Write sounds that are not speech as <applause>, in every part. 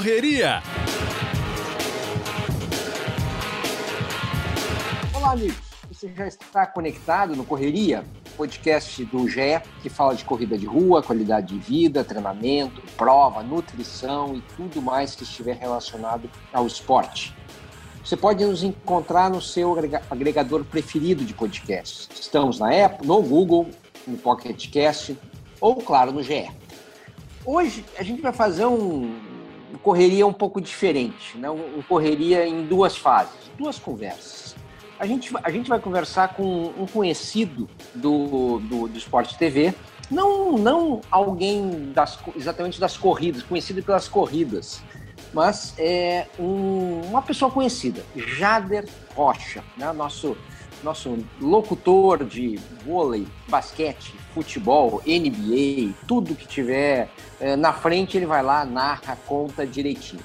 Correria. Olá, amigos. Você já está conectado no Correria, podcast do GE, que fala de corrida de rua, qualidade de vida, treinamento, prova, nutrição e tudo mais que estiver relacionado ao esporte. Você pode nos encontrar no seu agregador preferido de podcasts. Estamos na Apple, no Google, no Pocket Cast ou, claro, no GE. Hoje a gente vai fazer um, um correria um pouco diferente, né? um correria em duas fases, duas conversas. A gente, a gente vai conversar com um conhecido do, do, do Esporte TV, não, não alguém das, exatamente das corridas, conhecido pelas corridas, mas é um, uma pessoa conhecida, Jader Rocha, né? nosso, nosso locutor de vôlei, basquete, futebol, NBA, tudo que tiver é, na frente, ele vai lá, narra, conta direitinho.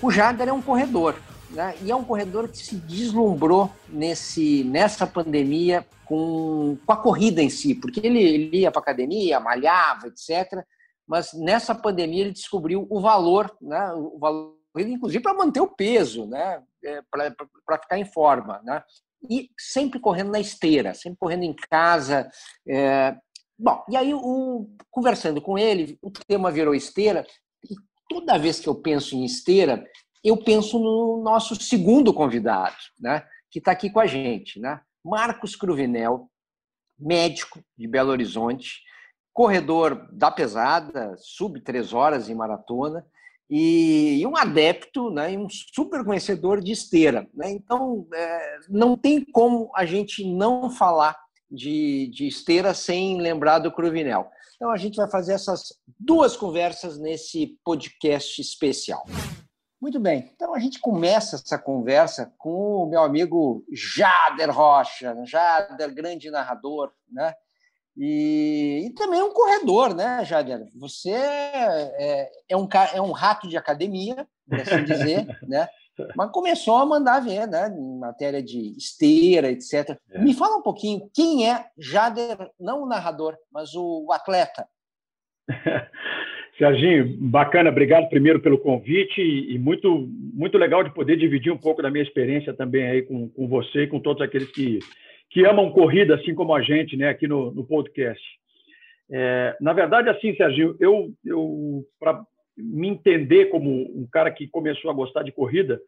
O Jader é um corredor, né? e é um corredor que se deslumbrou nesse, nessa pandemia com, com a corrida em si, porque ele, ele ia para academia, malhava, etc., mas nessa pandemia ele descobriu o valor, né, o valor, inclusive para manter o peso, né, é, para ficar em forma, né, e sempre correndo na esteira, sempre correndo em casa. É... Bom, e aí o, conversando com ele, o tema virou esteira, e toda vez que eu penso em esteira, eu penso no nosso segundo convidado, né, que está aqui com a gente, né, Marcos Cruvinel, médico de Belo Horizonte, corredor da pesada, sub três horas em maratona, e, um adepto, né, e um super conhecedor de esteira. Né? Então, é, não tem como a gente não falar de, de esteira sem lembrar do Cruvinel. Então, a gente vai fazer essas duas conversas nesse podcast especial. Muito bem, então a gente começa essa conversa com o meu amigo Jader Rocha, Jader, grande narrador, né? E, e, também um corredor, né, Jader? Você é, é, um, é um rato de academia, por assim dizer, <laughs> né? Mas começou a mandar ver, né? Em matéria de esteira, etc. É. Me fala um pouquinho, quem é Jader, não o narrador, mas o, o atleta? <laughs> Serginho, bacana, obrigado primeiro pelo convite e muito, muito legal de poder dividir um pouco da minha experiência também aí com, com você e com todos aqueles que que amam corrida, assim como a gente, né, aqui no, no podcast. É, na verdade, assim, Serginho, eu, eu me entender como um cara que começou a gostar de corrida,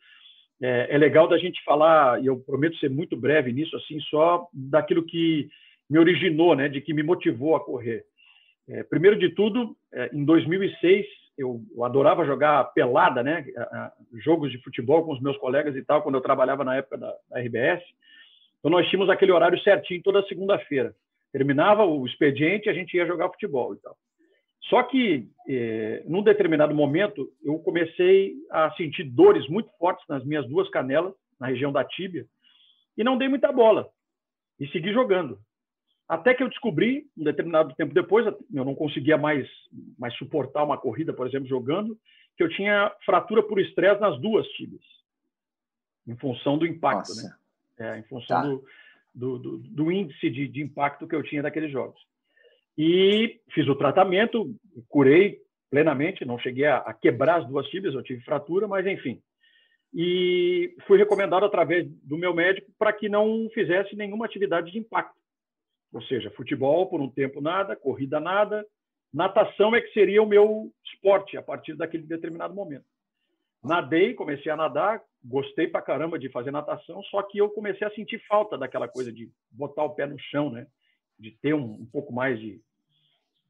é, é, legal da gente falar, e eu prometo ser muito breve nisso, assim, só daquilo que me originou, né, de que me motivou a correr. É, primeiro de tudo, é, em 2006, eu, eu, adorava jogar pelada, né, jogos de futebol com os meus colegas e tal, quando eu trabalhava na época da, da RBS. Então, nós tínhamos aquele horário certinho toda segunda-feira. Terminava o expediente e a gente ia jogar futebol e tal. Só que, eh, num determinado momento, eu comecei a sentir dores muito fortes nas minhas duas canelas, na região da tíbia, e não dei muita bola. E segui jogando. Até que eu descobri, um determinado tempo depois, eu não conseguia mais, mais suportar uma corrida, por exemplo, jogando, que eu tinha fratura por estresse nas duas tíbias, em função do impacto. Né? é, em função tá. do, do, do, do, índice de, de impacto que eu tinha daqueles jogos. E fiz o tratamento, curei plenamente, não cheguei a, a quebrar as duas tíbias, eu tive fratura, mas enfim. E fui recomendado através do meu médico para que não fizesse nenhuma atividade de impacto. Ou seja, futebol por um tempo nada, corrida nada, natação é que seria o meu esporte a partir daquele determinado momento. Nadei, comecei a nadar, gostei pra caramba de fazer natação, só que eu comecei a sentir falta daquela coisa de botar o pé no chão, né? De ter um, um pouco mais de,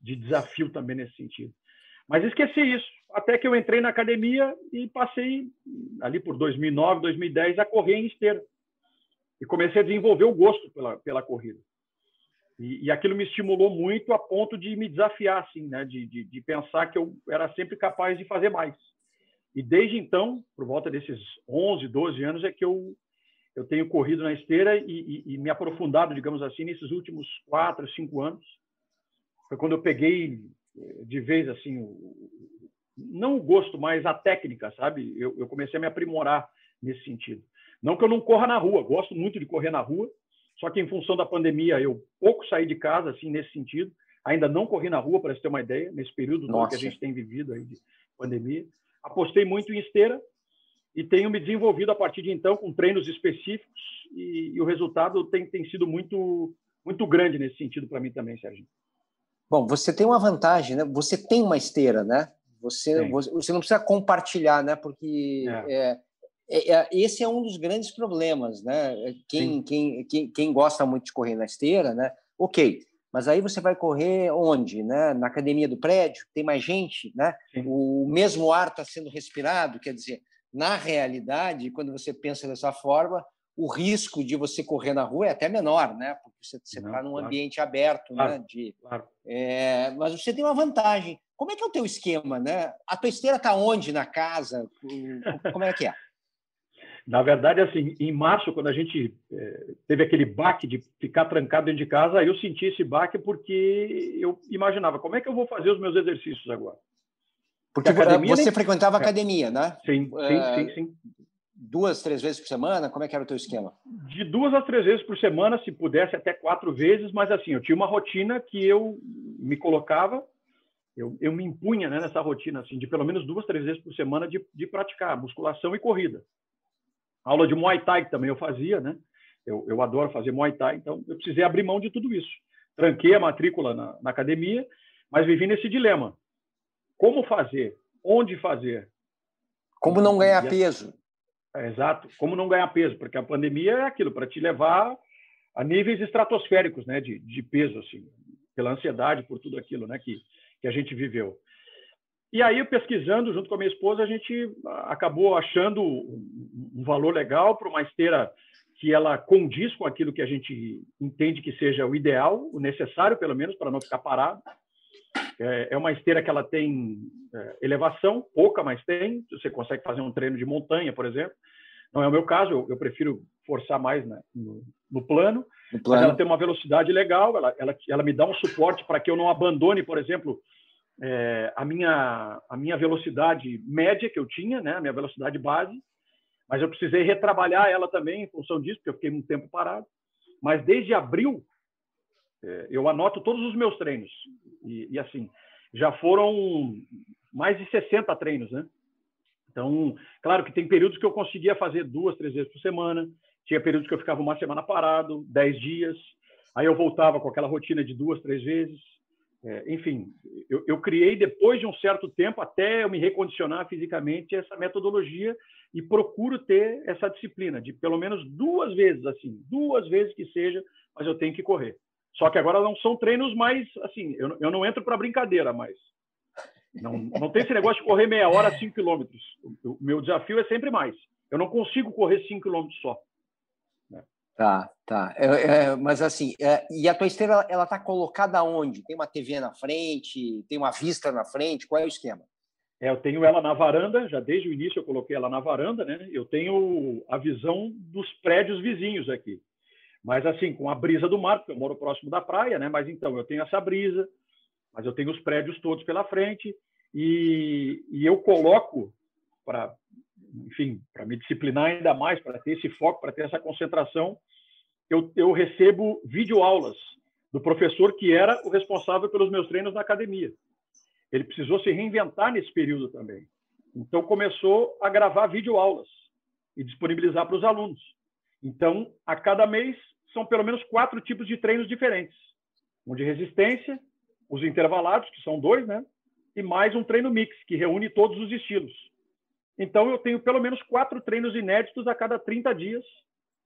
de desafio também nesse sentido. Mas esqueci isso, até que eu entrei na academia e passei ali por 2009, 2010 a correr em esteira. E comecei a desenvolver o gosto pela, pela corrida. E, e aquilo me estimulou muito a ponto de me desafiar, assim, né? De, de, de pensar que eu era sempre capaz de fazer mais. E desde então, por volta desses 11, 12 anos, é que eu, eu tenho corrido na esteira e, e, e me aprofundado, digamos assim, nesses últimos quatro, cinco anos. Foi quando eu peguei eh, de vez, assim, o, não o gosto, mas a técnica, sabe? Eu, eu comecei a me aprimorar nesse sentido. Não que eu não corra na rua, gosto muito de correr na rua, só que em função da pandemia eu pouco saí de casa, assim, nesse sentido. Ainda não corri na rua, para você ter uma ideia, nesse período que a gente tem vivido aí de pandemia. apostei muito em esteira e tenho me desenvolvido a partir de então com treinos específicos e, e o resultado tem, tem sido muito, muito grande nesse sentido para mim também, Sérgio. Bom, você tem uma vantagem, né? Você tem uma esteira, né? Você, você não precisa compartilhar, né? Porque é. É, é, é, esse é um dos grandes problemas, né? Quem, quem, quem, quem gosta muito de correr na esteira, né? Ok, mas aí você vai correr onde, né? Na academia do prédio, tem mais gente, né? Sim. O mesmo ar está sendo respirado, quer dizer, na realidade, quando você pensa dessa forma, o risco de você correr na rua é até menor, né? Porque você está num claro. ambiente aberto, né? claro, né? De, claro. é, mas você tem uma vantagem. Como é que é o teu esquema, né? A tua esteira está onde na casa? Como é que é? <laughs> Na verdade, assim, em março, quando a gente é, teve aquele baque de ficar trancado dentro de casa, eu senti esse baque porque eu imaginava como é que eu vou fazer os meus exercícios agora. Porque, porque você nem... frequentava academia, né? Sim, sim, uh, sim, sim duas, três vezes por semana? Como é que era o teu esquema? De duas a três vezes por semana, se pudesse até quatro vezes, mas assim, eu tinha uma rotina que eu me colocava, eu, eu me impunha né, nessa rotina, assim, de pelo menos duas, três vezes por semana de, de praticar musculação e corrida. Aula de Muay Thai também eu fazia, né? Eu, eu adoro fazer Muay Thai, então eu precisei abrir mão de tudo isso. Tranquei a matrícula na, na academia, mas vivi nesse dilema. Como fazer? Onde fazer? Como não ganhar peso? É, exato. Como não ganhar peso? Porque a pandemia é aquilo, para te levar a níveis estratosféricos né, de, de peso, assim, pela ansiedade, por tudo aquilo né, que, que a gente viveu. E aí, pesquisando junto com a minha esposa, a gente acabou achando um valor legal para uma esteira que ela condiz com aquilo que a gente entende que seja o ideal, o necessário, pelo menos, para não ficar parado. É, é uma esteira que ela tem é, elevação, pouca, mas tem. Você consegue fazer um treino de montanha, por exemplo. Não é o meu caso, eu, eu prefiro forçar mais né, no, no, plano, no, plano, ela tem uma velocidade legal, ela, ela, ela me dá um suporte para que eu não abandone, por exemplo, é, a, minha, a minha velocidade média que eu tinha, né, a minha velocidade base, mas eu precisei retrabalhar ela também em função disso, porque eu fiquei um tempo parado. Mas desde abril, eu anoto todos os meus treinos. E, e, assim, já foram mais de 60 treinos, né? Então, claro que tem períodos que eu conseguia fazer duas, três vezes por semana. Tinha períodos que eu ficava uma semana parado, dez dias. Aí eu voltava com aquela rotina de duas, três vezes. É, enfim, eu, eu, criei depois de um certo tempo, até eu me recondicionar fisicamente, essa metodologia e procuro ter essa disciplina de pelo menos duas vezes, assim, duas vezes que seja, mas eu tenho que correr. Só que agora não são treinos mais, assim, eu, eu não entro para brincadeira mais. Não, não tem esse negócio de correr meia hora, cinco quilômetros. O, meu desafio é sempre mais. Eu não consigo correr cinco quilômetros só. Né? Tá, tá. É, é, mas assim, é, e a tua esteira, ela está colocada onde? Tem uma TV na frente? Tem uma vista na frente? Qual é o esquema? É, eu tenho ela na varanda, já desde o início eu coloquei ela na varanda, né? Eu tenho a visão dos prédios vizinhos aqui. Mas assim, com a brisa do mar, porque eu moro próximo da praia, né? Mas então eu tenho essa brisa, mas eu tenho os prédios todos pela frente e, e eu coloco para, enfim, para me disciplinar ainda mais, para ter esse foco, para ter essa concentração, eu, eu recebo videoaulas do professor que era o responsável pelos meus treinos na academia. Ele precisou se reinventar nesse período também. Então começou a gravar videoaulas e disponibilizar para os alunos. Então, a cada mês são pelo menos quatro tipos de treinos diferentes. Um de resistência, os intervalados, que são dois, né? E mais um treino mix, que reúne todos os estilos. Então, eu tenho pelo menos quatro treinos inéditos a cada 30 dias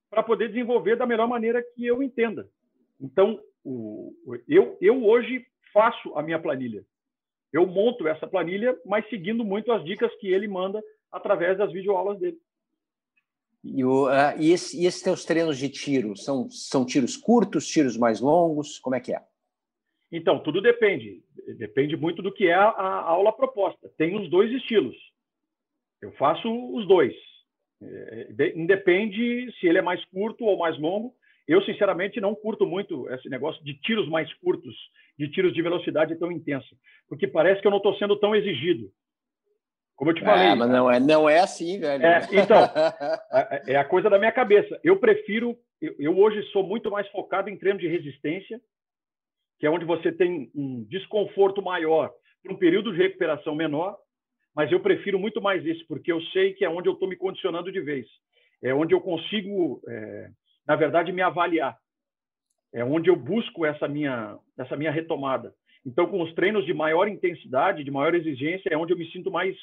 para poder desenvolver da melhor maneira que eu entenda. Então, o, eu, eu hoje faço a minha planilha. Eu monto essa planilha, mas seguindo muito as dicas que ele manda através das videoaulas dele. E, o, uh, e, esse, e esses teus treinos de tiro, são, são tiros curtos, tiros mais longos? Como é que é? Então, tudo depende. Depende muito do que é a, a aula proposta. Tem os dois estilos. Eu faço os dois. É, independe se ele é mais curto ou mais longo. Eu, sinceramente, não curto muito esse negócio de tiros mais curtos, de tiros de velocidade tão intensa, porque parece que eu não estou sendo tão exigido. Como eu te falei. É, mas não é, não é assim, velho. É, então, <laughs> é, é a coisa da minha cabeça. Eu prefiro. Eu, eu, hoje sou muito mais focado em treino de resistência, que é onde você tem um desconforto maior para um período de recuperação menor. mas eu prefiro muito mais esse, porque eu sei que é onde eu estou me condicionando de vez. É onde eu consigo, é, na verdade, me avaliar. É onde eu busco essa minha, essa minha retomada. Então, com os treinos de maior intensidade, de maior exigência, é onde eu me sinto mais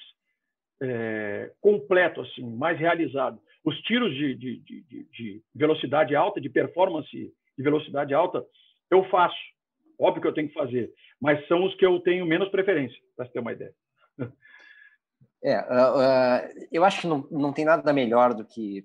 é, completo, assim, mais realizado. Os tiros de, de, de, de, velocidade alta, de performance de velocidade alta, eu faço. Óbvio que eu tenho que fazer, mas são os que eu tenho menos preferência, para você ter uma ideia. É, uh, uh, eu acho que não, não tem nada melhor do que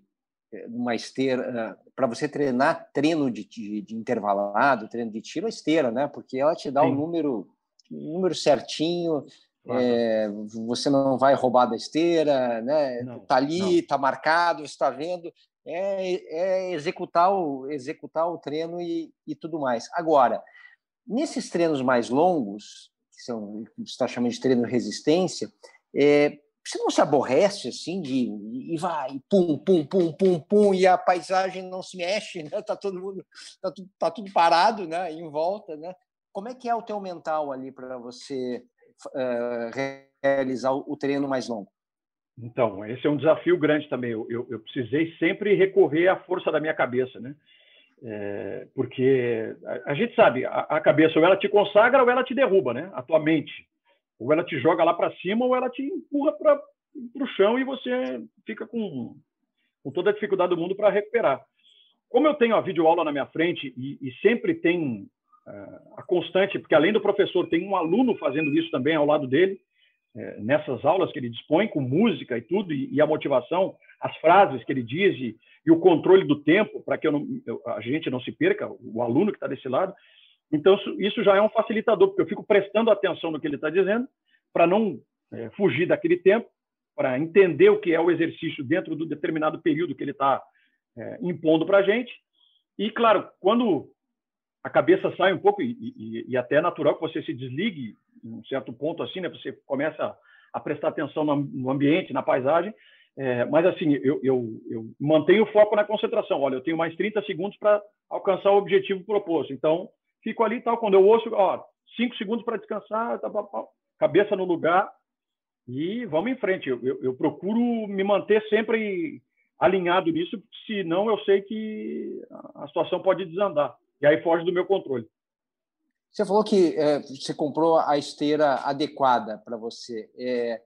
eh, uma esteira uh, para você treinar treino de, de, de, intervalado, treino de tiro, a esteira, né? Porque ela te dá o um número, um número certinho. É, você não vai roubar da esteira, né? Não, tá ali, não. tá marcado, está vendo. É, é, executar o executar o treino e, e tudo mais. Agora, nesses treinos mais longos, que são está chamando de treino de resistência, é, você não se aborrece assim de e vai pum pum pum pum pum e a paisagem não se mexe né tá todo mundo tá tudo, tá tudo parado né em volta né como é que é o teu mental ali para você uh, realizar o treino mais longo. Então esse é um desafio grande também. Eu, eu, eu precisei sempre recorrer à força da minha cabeça né? É, porque a, a, gente sabe a, a cabeça ou ela te consagra ou ela te derruba né? A tua mente. Ou ela te joga lá para cima, ou ela te empurra para o chão e você fica com, com toda a dificuldade do mundo para recuperar. Como eu tenho a videoaula na minha frente e, e sempre tem a constante, porque além do professor, tem um aluno fazendo isso também ao lado dele, uh, nessas aulas que ele dispõe, com música e tudo, e, a motivação, as frases que ele diz e, e o controle do tempo, para que não, eu, a gente não se perca, o aluno que está desse lado. Então, isso já é um facilitador, porque eu fico prestando atenção no que ele está dizendo, para não é, fugir daquele tempo, para entender o que é o exercício dentro do determinado período que ele está é, impondo para a gente. E, claro, quando a cabeça sai um pouco, e, e, e, até é natural que você se desligue em um certo ponto assim, né? Você começa a prestar atenção no, ambiente, na paisagem, é, mas assim, eu, eu, eu, mantenho o foco na concentração. Olha, eu tenho mais 30 segundos para alcançar o objetivo proposto. Então, fico ali tal. Quando eu ouço, ó, cinco segundos para descansar, tá, tá, tá, cabeça no lugar e vamos em frente. Eu, eu, eu, procuro me manter sempre alinhado nisso, senão eu sei que a situação pode desandar. E aí foge do meu controle. Você falou que é, você comprou a esteira adequada para você. É,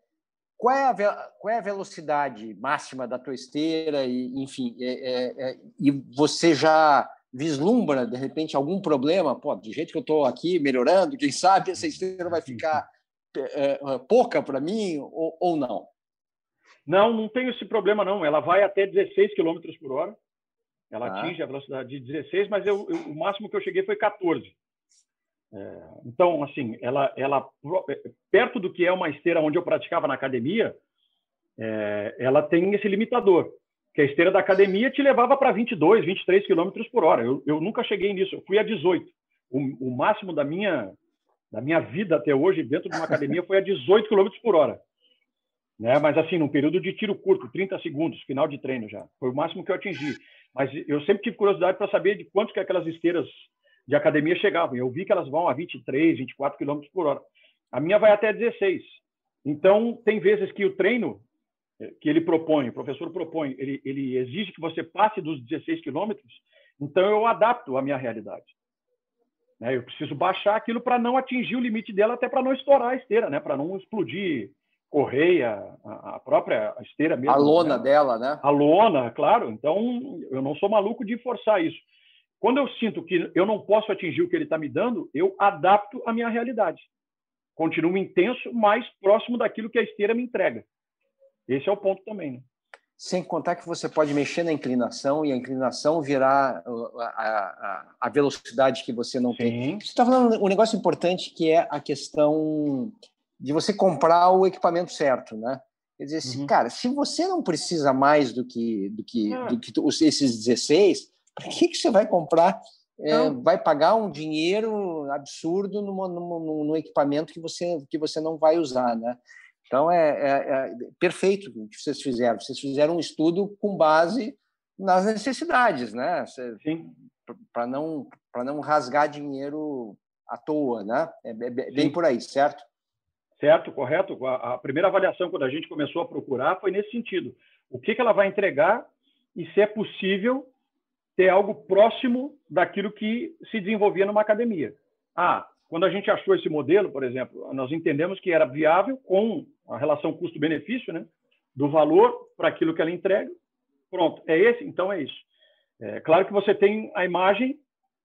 qual, é a, qual é a velocidade máxima da tua esteira? E, enfim, é, é, é e você já vislumbra, de repente, algum problema, pô, do jeito que eu estou aqui melhorando, quem sabe essa esteira vai ficar é, pouca para mim ou, ou, não? Não, não tenho esse problema, não. Ela vai até 16 km por hora. Ela ah. atinge a velocidade de 16, mas eu, eu, o máximo que eu cheguei foi 14. É, então, assim, ela, ela perto do que é uma esteira onde eu praticava na academia, é, ela tem esse limitador que a esteira da academia te levava para 22, 23 quilômetros por hora. Eu, eu, nunca cheguei nisso, eu fui a 18. O, o, máximo da minha, da minha vida até hoje dentro de uma academia foi a 18 quilômetros por hora. Né? Mas assim, num período de tiro curto, 30 segundos, final de treino já. Foi o máximo que eu atingi. Mas eu sempre tive curiosidade para saber de quanto que aquelas esteiras de academia chegavam. Eu vi que elas vão a 23, 24 quilômetros por hora. A minha vai até 16. Então, tem vezes que o treino que ele propõe, o professor propõe, ele, ele exige que você passe dos 16 quilômetros, então eu adapto à minha realidade. Né? Eu preciso baixar aquilo para não atingir o limite dela, até para não estourar a esteira, né? para não explodir correia, a própria esteira mesmo. A lona né? dela, né? A lona, claro. Então, eu não sou maluco de forçar isso. Quando eu sinto que eu não posso atingir o que ele está me dando, eu adapto à minha realidade. Continuo intenso, mais próximo daquilo que a esteira me entrega. Esse é o ponto também. Né? Sem contar que você pode mexer na inclinação e a inclinação virar a, a, a velocidade que você não Sim. tem. Você está falando um negócio importante que é a questão de você comprar o equipamento certo, né? Quer dizer, assim, uhum. cara, se você não precisa mais do que, do que, é. do que esses 16, para que, que você vai comprar? É, vai pagar um dinheiro absurdo numa, num equipamento que você, que você não vai usar, né? Então, é, é, é, perfeito o que vocês fizeram. Vocês fizeram um estudo com base nas necessidades, né? Para não, não rasgar dinheiro à toa, né? É, é bem Sim. por aí, certo? Certo? Correto? A, a, primeira avaliação, quando a gente começou a procurar, foi nesse sentido. O que, que ela vai entregar e se é possível ter algo próximo daquilo que se desenvolvia numa academia. Ah, quando a gente achou esse modelo, por exemplo, nós entendemos que era viável com a relação custo-benefício, né? Do valor para aquilo que ela entrega. Pronto, é esse? Então é isso. É, claro que você tem a imagem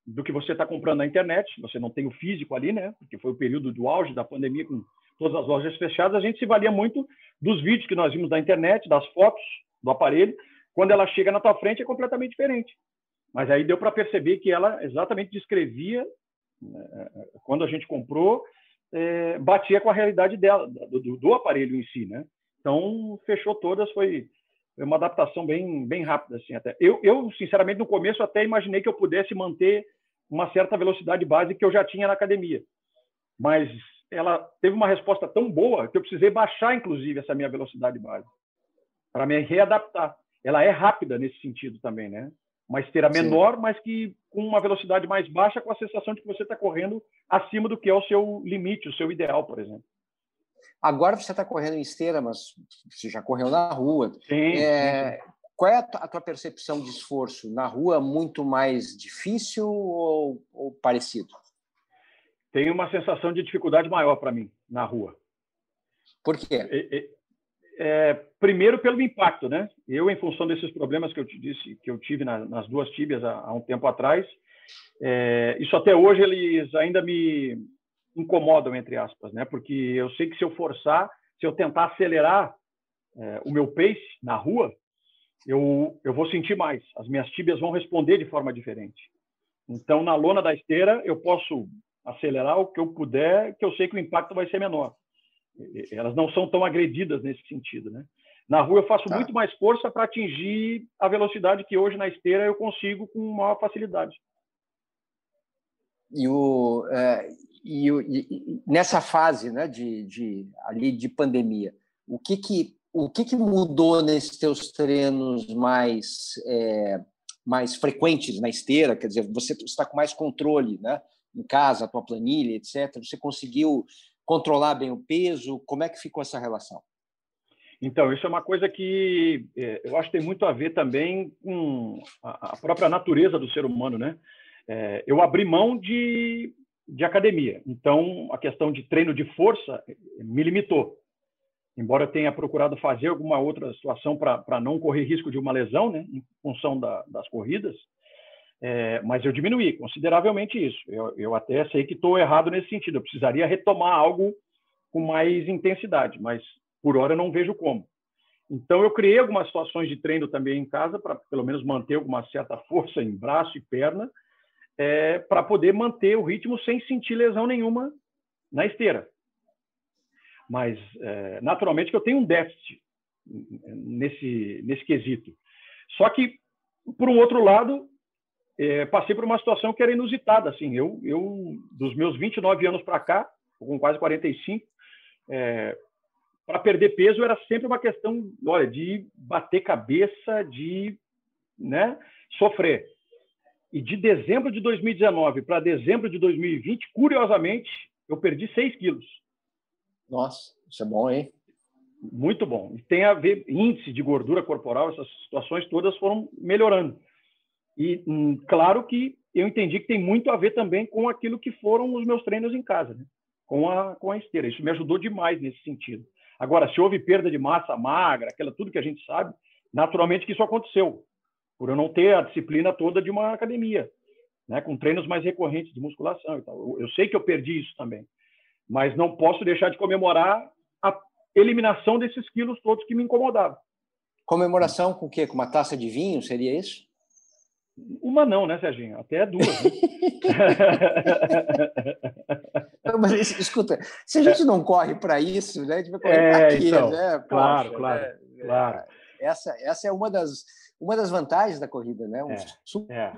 do que você está comprando na internet, você não tem o físico ali, né? Porque foi o período do auge da pandemia com todas as lojas fechadas, a gente se valia muito dos vídeos que nós vimos na internet, das fotos do aparelho. Quando ela chega na tua frente é completamente diferente. Mas aí deu para perceber que ela exatamente descrevia né, quando a gente comprou, é, batia com a realidade dela, do, do, aparelho em si, né? Então fechou todas, foi foi uma adaptação bem, bem rápida, assim, até. Eu, eu, sinceramente, no começo até imaginei que eu pudesse manter uma certa velocidade base que eu já tinha na academia. Mas ela teve uma resposta tão boa que eu precisei baixar, inclusive, essa minha velocidade base para me readaptar. Ela é rápida nesse sentido também, né? Uma esteira menor, mas que com uma velocidade mais baixa, com a sensação de que você está correndo acima do que é o seu limite, o seu ideal, por exemplo. Agora você está correndo em esteira, mas você já correu na rua. Sim, é, sim. Qual é a tua percepção de esforço? Na rua, muito mais difícil ou, ou parecido? Tem uma sensação de dificuldade maior para mim na rua. Por quê? É, é, primeiro pelo impacto, né? Eu, em função desses problemas que eu te disse, que eu tive na, nas duas tíbias há, há um tempo atrás, é, isso até hoje eles ainda me incomodam, entre aspas, né? Porque eu sei que se eu forçar, se eu tentar acelerar é, o meu pace na rua, eu, eu vou sentir mais. As minhas tíbias vão responder de forma diferente. Então, na lona da esteira, eu posso acelerar o que eu puder, que eu sei que o impacto vai ser menor. Elas não são tão agredidas nesse sentido, né? Na rua eu faço tá. muito mais força para atingir a velocidade que hoje na esteira eu consigo com maior facilidade. E, o, é, e, e, nessa fase né, de, de, ali de pandemia, o que, que, o que, que mudou nesses teus treinos mais, é, mais frequentes na esteira? Quer dizer, você está com mais controle né, em casa, a tua planilha, etc. Você conseguiu controlar bem o peso? Como é que ficou essa relação? Então, isso é uma coisa que é, eu acho que tem muito a ver também com a, própria natureza do ser humano, né? É, eu abri mão de, de academia, então a questão de treino de força me limitou. Embora eu tenha procurado fazer alguma outra situação para não correr risco de uma lesão, né, em função da, das corridas, é, mas eu diminuí consideravelmente isso. Eu, eu até sei que estou errado nesse sentido. Eu precisaria retomar algo com mais intensidade, mas por hora não vejo como. Então eu criei algumas situações de treino também em casa para pelo menos manter alguma certa força em braço e perna, é, para poder manter o ritmo sem sentir lesão nenhuma na esteira. Mas é, naturalmente que eu tenho um déficit nesse nesse quesito. Só que por um outro lado é, passei por uma situação que era inusitada. Assim, eu, eu dos meus 29 anos para cá, com quase 45, é, para perder peso era sempre uma questão, olha, de bater cabeça, de né, sofrer. E de dezembro de 2019 para dezembro de 2020, curiosamente, eu perdi 6 quilos. Nossa, isso é bom, hein? Muito bom. E tem a ver índice de gordura corporal, essas situações todas foram melhorando. E hum, claro que eu entendi que tem muito a ver também com aquilo que foram os meus treinos em casa, né? com, a, com a esteira. Isso me ajudou demais nesse sentido. Agora, se houve perda de massa magra, aquela tudo que a gente sabe, naturalmente que isso aconteceu, por eu não ter a disciplina toda de uma academia, né? com treinos mais recorrentes de musculação e tal. Eu, eu sei que eu perdi isso também, mas não posso deixar de comemorar a eliminação desses quilos todos que me incomodavam. Comemoração com o quê? Com uma taça de vinho, seria isso? Uma não, né, Serginho? Até duas. Né? <laughs> Mas escuta, se a gente não corre para isso, né? A gente vai correr é, aqui, então, né? Poxa, claro, né? claro, né? claro. Essa, essa é uma das, uma das vantagens da corrida, né? Um é, super, é.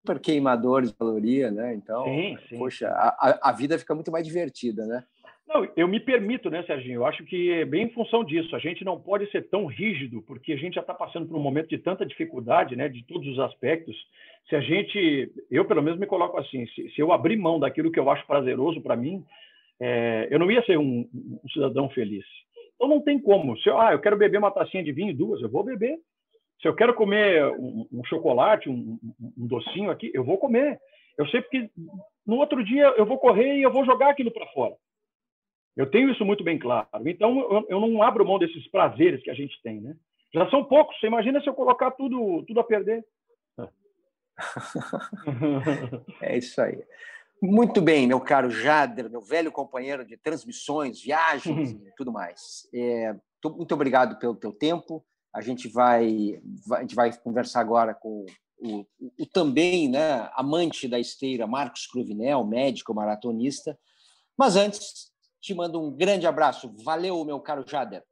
super queimador de caloria, né? Então, sim, sim, poxa, a, a vida fica muito mais divertida, né? Não, eu me permito, né, Serginho? Eu acho que é bem em função disso. A gente não pode ser tão rígido, porque a gente já está passando por um momento de tanta dificuldade, né, de todos os aspectos. Se a gente, eu pelo menos me coloco assim, se, se eu abrir mão daquilo que eu acho prazeroso para mim, é, eu não ia ser um, um, cidadão feliz. Então não tem como. Se eu, ah, eu quero beber uma tacinha de vinho, duas, eu vou beber. Se eu quero comer um, um chocolate, um, um, docinho aqui, eu vou comer. Eu sei porque no outro dia eu vou correr e eu vou jogar aquilo para fora. Eu tenho isso muito bem claro. Então eu, não abro mão desses prazeres que a gente tem, né? Já são poucos. Você imagina se eu colocar tudo, tudo a perder? <laughs> é isso aí. Muito bem, meu caro Jader, meu velho companheiro de transmissões, viagens e tudo mais. É, muito obrigado pelo teu tempo. A gente vai, vai, a gente vai conversar agora com o, o, o, também né, amante da esteira, Marcos Cruvinel, médico, maratonista. Mas antes, te mando um grande abraço. Valeu, meu caro Jader.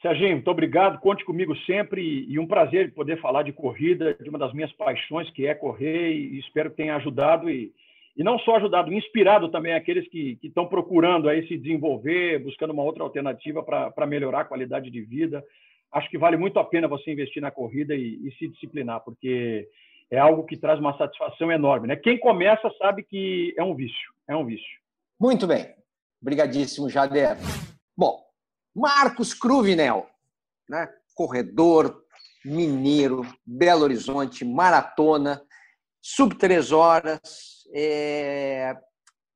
Serginho, muito obrigado. Conte comigo sempre e um prazer poder falar de corrida, de uma das minhas paixões, que é correr, e espero que tenha ajudado e e não só ajudado, inspirado também aqueles que, estão procurando aí se desenvolver, buscando uma outra alternativa para melhorar a qualidade de vida. Acho que vale muito a pena você investir na corrida e, e, se disciplinar, porque é algo que traz uma satisfação enorme. Né? Quem começa sabe que é um vício, é um vício. Muito bem. Obrigadíssimo, Jader. Bom, Marcos Cruvinel, né? corredor, mineiro, Belo Horizonte, maratona, sub três horas, é,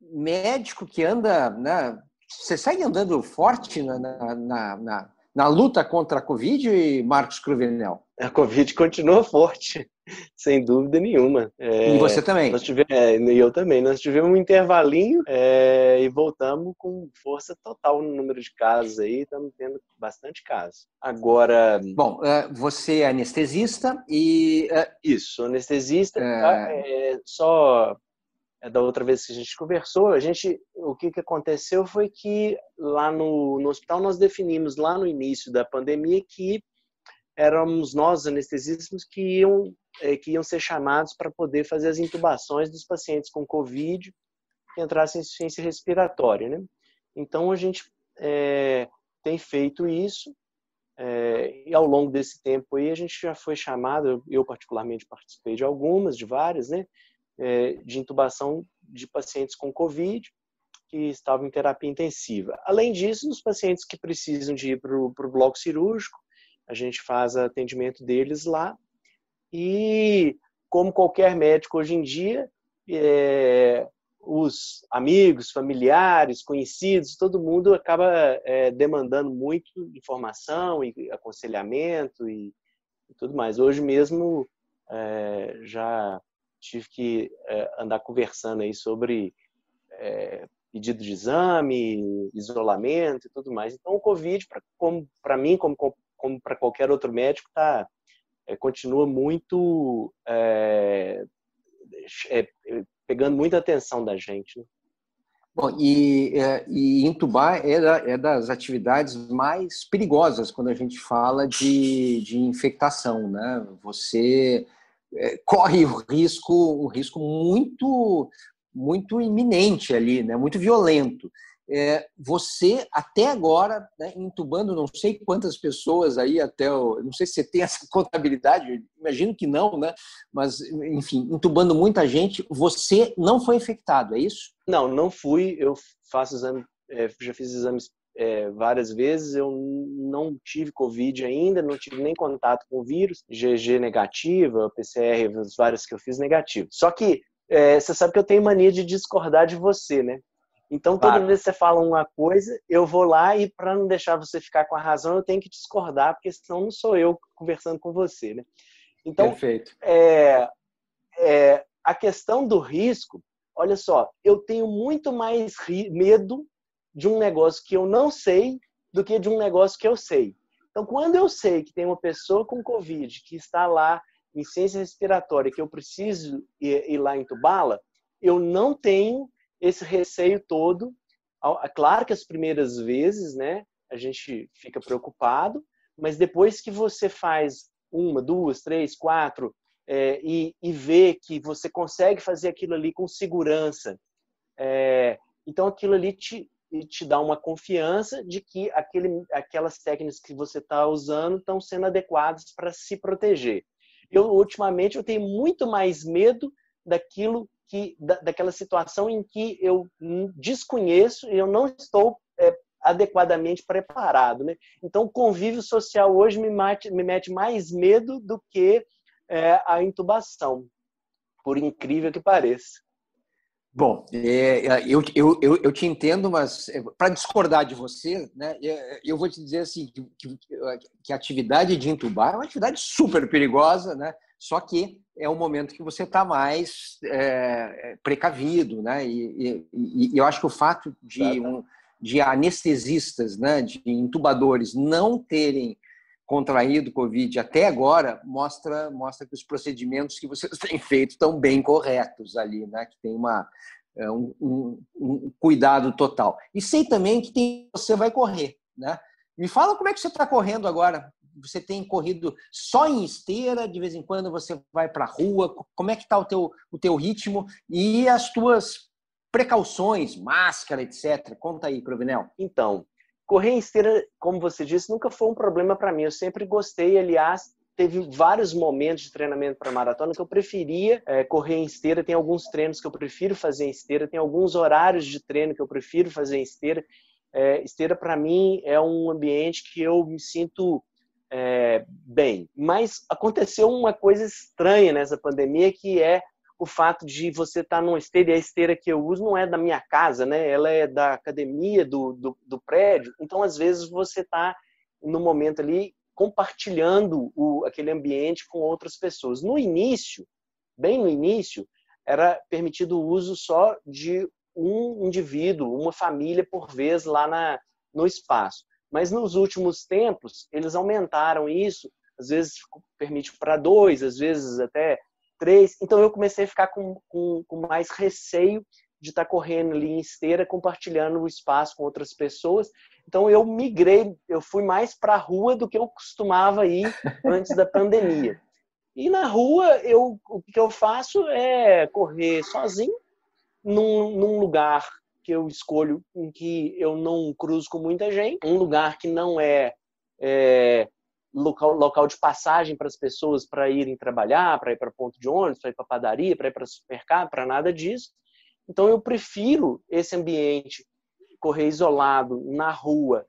médico que anda, né, você segue andando forte na, na, na, na, luta contra a Covid, Marcos Cruvinel? A Covid continua forte, sem dúvida nenhuma. É, e você também? Nós tivemos, é, e eu também. Nós tivemos um intervalinho é, e voltamos com força total no número de casos aí, estamos tendo bastante casos. Agora... Bom, é, você é anestesista e... É, Isso, anestesista, tá? só é, da outra vez que a gente conversou, a gente, o que, que aconteceu foi que lá no, no hospital nós definimos lá no início da pandemia que éramos nós anestesistas que iam é, que iam ser chamados para poder fazer as intubações dos pacientes com covid que entrassem em insuficiência respiratória, né? Então a gente é, tem feito isso é, e ao longo desse tempo aí a gente já foi chamado, eu particularmente participei de algumas, de várias, né? É, de intubação de pacientes com COVID que estavam em terapia intensiva. Além disso, nos pacientes que precisam de ir para o bloco cirúrgico, a gente faz atendimento deles lá. E, como qualquer médico hoje em dia, é, os amigos, familiares, conhecidos, todo mundo acaba é, demandando muito informação e aconselhamento e, e tudo mais. Hoje mesmo é, já tive que é, andar conversando aí sobre é, pedido de exame, isolamento e tudo mais. Então, o Covid, para mim, como, como para qualquer outro médico, tá, é, continua muito é, é, pegando muita atenção da gente. Né? Bom, e, é, e entubar é, da, é, das atividades mais perigosas quando a gente fala de, de infectação, né? Você é, corre o risco, um risco muito, muito iminente ali, né? muito violento. É, você, até agora, né, entubando não sei quantas pessoas aí, até o, não sei se você tem essa <laughs> contabilidade, imagino que não, né? Mas, enfim, entubando muita gente, você não foi infectado, é isso? Não, não fui. Eu faço exame, é, já fiz exames é, várias vezes. Eu não tive Covid ainda, não tive nem contato com o vírus. GG negativa, PCR, as várias que eu fiz negativo. Só que é, você sabe que eu tenho mania de discordar de você, né? Então, toda claro. vez que você fala uma coisa, eu vou lá e, para não deixar você ficar com a razão, eu tenho que discordar, porque senão não sou eu conversando com você, né? Então, Perfeito. É, é, a questão do risco, olha só, eu tenho muito mais medo de um negócio que eu não sei do que de um negócio que eu sei. Então, quando eu sei que tem uma pessoa com Covid que está lá em ciência respiratória, que eu preciso ir, ir lá entubá-la, eu não tenho esse receio todo. É claro que as primeiras vezes, né, a gente fica preocupado, mas depois que você faz uma, duas, três, quatro é, e, e vê que você consegue fazer aquilo ali com segurança, é, então aquilo ali te, te dá uma confiança de que aquele, aquelas técnicas que você está usando estão sendo adequadas para se proteger. Eu ultimamente eu tenho muito mais medo daquilo que da, daquela situação em que eu desconheço e eu não estou é, adequadamente preparado. Né? Então, o convívio social hoje me, mate, me mete mais medo do que é, a intubação, por incrível que pareça. Bom, é, é eu, eu, eu, eu, te entendo, mas é, para discordar de você, né, é, eu vou te dizer assim, que, que, a atividade de intubar é uma atividade super perigosa, né? Só que é um momento que você está mais é, precavido. Né? E, e, e, eu acho que o fato de, um, de anestesistas, né, de intubadores não terem contraído Covid até agora mostra mostra que os procedimentos que vocês <laughs> têm feito estão bem corretos ali, né? Que tem uma é, um, um, um cuidado total. E sei também que tem, você vai correr, né? Me fala como é que você está correndo agora. Você tem corrido só em esteira? De vez em quando você vai para a rua? Como é que está o teu, o teu ritmo e as tuas precauções, máscara, etc. Conta aí, Provinel. Então, correr em esteira, como você disse, nunca foi um problema para mim. Eu sempre gostei, aliás, teve vários momentos de treinamento para maratona que eu preferia é, correr em esteira. Tem alguns treinos que eu prefiro fazer em esteira, tem alguns horários de treino que eu prefiro fazer em esteira. É, esteira, para mim, é um ambiente que eu me sinto é, bem. Mas aconteceu uma coisa estranha nessa pandemia, que é o fato de você estar tá numa esteira, e a esteira que eu uso não é da minha casa, né? Ela é da academia, do, do, do prédio. Então, às vezes, você está no momento ali compartilhando o, aquele ambiente com outras pessoas. No início, bem no início, era permitido o uso só de um indivíduo, uma família por vez lá na, no espaço. Mas nos últimos tempos, eles aumentaram isso, às vezes permite para dois, às vezes até três. Então eu comecei a ficar com, com, com mais receio de estar tá correndo ali em esteira, compartilhando o espaço com outras pessoas. Então eu migrei, eu fui mais para a rua do que eu costumava ir <laughs> antes da pandemia. E na rua eu, o que eu faço é correr sozinho num, num lugar que eu escolho em que eu não cruzo com muita gente, um lugar que não é, é local, local de passagem para as pessoas para irem trabalhar, para ir para ponto de ônibus, para ir para padaria, para ir para supermercado, para nada disso. Então eu prefiro esse ambiente correr isolado na rua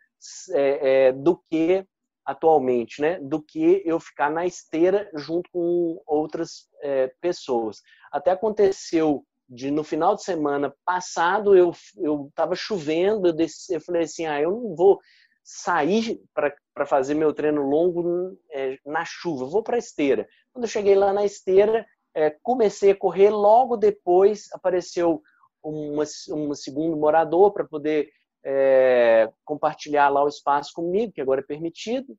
é, é, do que atualmente, né? Do que eu ficar na esteira junto com outras é, pessoas. Até aconteceu de no final de semana passado eu eu estava chovendo, eu, desci, eu falei assim, ah, eu não vou sair para fazer meu treino longo é, na chuva, vou para a esteira. Quando eu cheguei lá na esteira, é, comecei a correr, logo depois apareceu uma, um segundo morador para poder é, compartilhar lá o espaço comigo, que agora é permitido.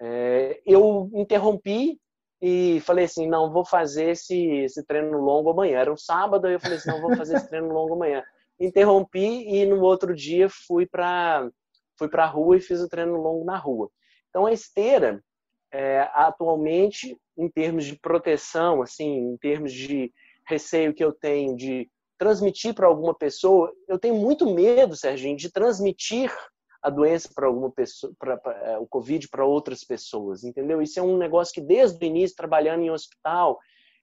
É, eu interrompi e falei assim, não, vou fazer esse, esse treino longo amanhã. Era um sábado, eu falei assim, não, vou fazer esse treino longo amanhã. Interrompi e no outro dia fui para fui a rua e fiz o treino longo na rua. Então a esteira, é, atualmente, em termos de proteção, assim, em termos de receio que eu tenho de transmitir para alguma pessoa, eu tenho muito medo, Serginho, de transmitir a doença para alguma pessoa, pra, pra, é, o Covid para outras pessoas, entendeu? Isso é um negócio que desde o início, trabalhando em hospital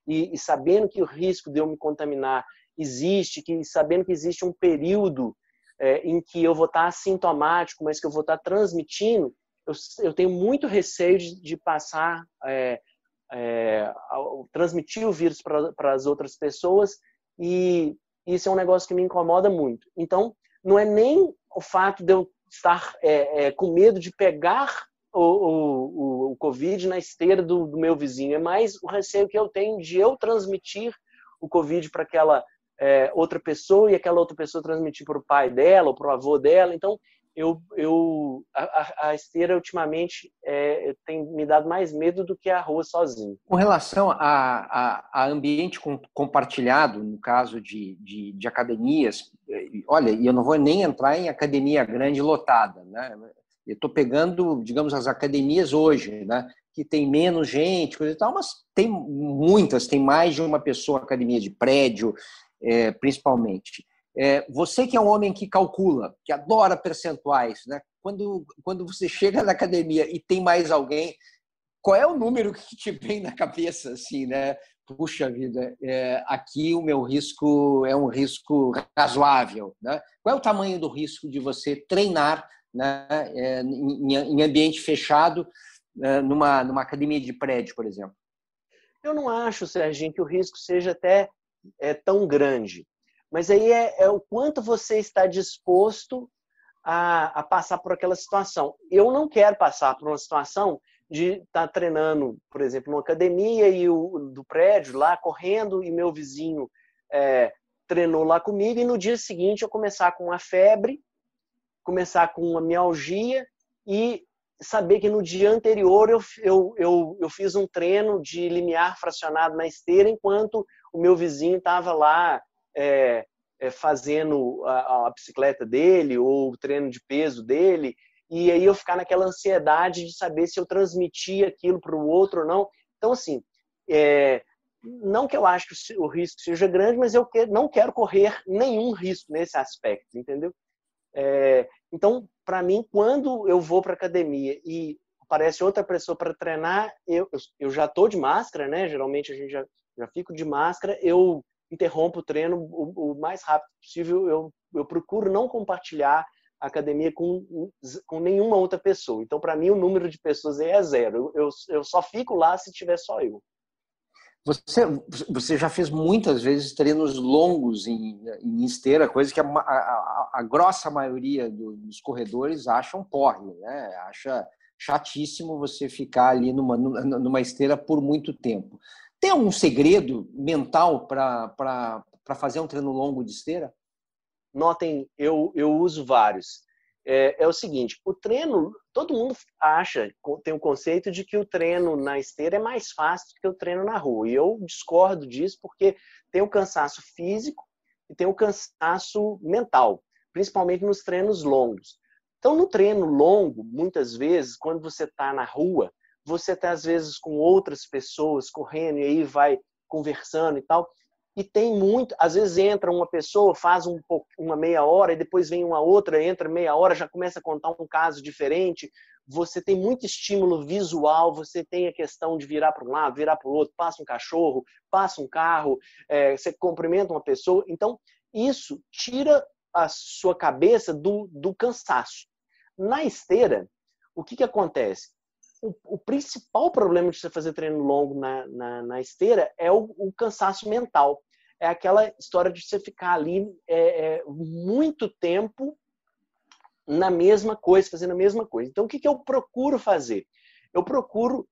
e, e sabendo que o risco de eu me contaminar existe, que sabendo que existe um período é, em que eu vou estar assintomático, mas que eu vou estar transmitindo, eu, eu tenho muito receio de, de passar, é, é, transmitir o vírus para as outras pessoas e isso é um negócio que me incomoda muito. Então, não é nem o fato de eu estar é, é, com medo de pegar o, o, o Covid na esteira do, do, meu vizinho, é mais o receio que eu tenho de eu transmitir o Covid para aquela é, outra pessoa e aquela outra pessoa transmitir para o pai dela ou para o avô dela. Então, eu, eu a, a esteira ultimamente é, tem me dado mais medo do que a rua sozinho. Com relação a, a, a ambiente compartilhado, no caso de, de, de, academias, olha, e eu não vou nem entrar em academia grande lotada, né? Eu estou pegando, digamos, as academias hoje, né? Que tem menos gente, coisa e tal, mas tem muitas, tem mais de uma pessoa academia de prédio, é, principalmente. É, você que é um homem que calcula, que adora percentuais, né? quando, quando você chega na academia e tem mais alguém, qual é o número que te vem na cabeça, assim, né? Puxa vida, é, aqui o meu risco é um risco razoável, né? Qual é o tamanho do risco de você treinar né, é, em, em, ambiente fechado, é, numa, numa academia de prédio, por exemplo? Eu não acho, Serginho, que o risco seja até é, tão grande. Mas aí é, é o quanto você está disposto a, a, passar por aquela situação. Eu não quero passar por uma situação de estar tá treinando, por exemplo, numa academia e o do prédio lá correndo e meu vizinho é, treinou lá comigo e no dia seguinte eu começar com uma febre, começar com uma mialgia e saber que no dia anterior eu, eu, eu, eu fiz um treino de limiar fracionado na esteira enquanto o meu vizinho estava lá é, é, fazendo a, a bicicleta dele ou o treino de peso dele e aí eu ficar naquela ansiedade de saber se eu transmitia aquilo para o outro ou não. Então, assim, é, não que eu acho que o risco seja grande, mas eu que, não quero correr nenhum risco nesse aspecto, entendeu? É, então, para mim, quando eu vou para academia e aparece outra pessoa para treinar, eu, eu já estou de máscara, né? Geralmente a gente já, já fico de máscara, eu interrompo o treino o, o mais rápido possível, eu, eu procuro não compartilhar academia com, com nenhuma outra pessoa. Então, para mim, o número de pessoas é zero. Eu, eu só fico lá se tiver só eu. Você, você já fez muitas vezes treinos longos em, em esteira, coisa que a, a, a grossa maioria dos corredores acham porre, né? Acha chatíssimo você ficar ali numa, numa esteira por muito tempo. Tem algum segredo mental para fazer um treino longo de esteira? Notem, eu, eu uso vários. É, é, o seguinte, o treino, todo mundo acha, tem o conceito de que o treino na esteira é mais fácil do que o treino na rua. E eu discordo disso porque tem o cansaço físico e tem o cansaço mental, principalmente nos treinos longos. Então, no treino longo, muitas vezes, quando você está na rua, você está às vezes com outras pessoas correndo e aí vai conversando e tal e tem muito, às vezes entra uma pessoa, faz um, uma meia hora e depois vem uma outra, entra meia hora, já começa a contar um caso diferente. Você tem muito estímulo visual, você tem a questão de virar para um lado, virar para o outro, passa um cachorro, passa um carro, é, você cumprimenta uma pessoa. Então, isso tira a sua cabeça do, do cansaço. Na esteira, o que, que acontece? O, o, principal problema de você fazer treino longo na, na, na esteira é o, o, cansaço mental é aquela história de você ficar ali é, é, muito tempo na mesma coisa, fazendo a mesma coisa. Então, o que, que eu procuro fazer? Eu procuro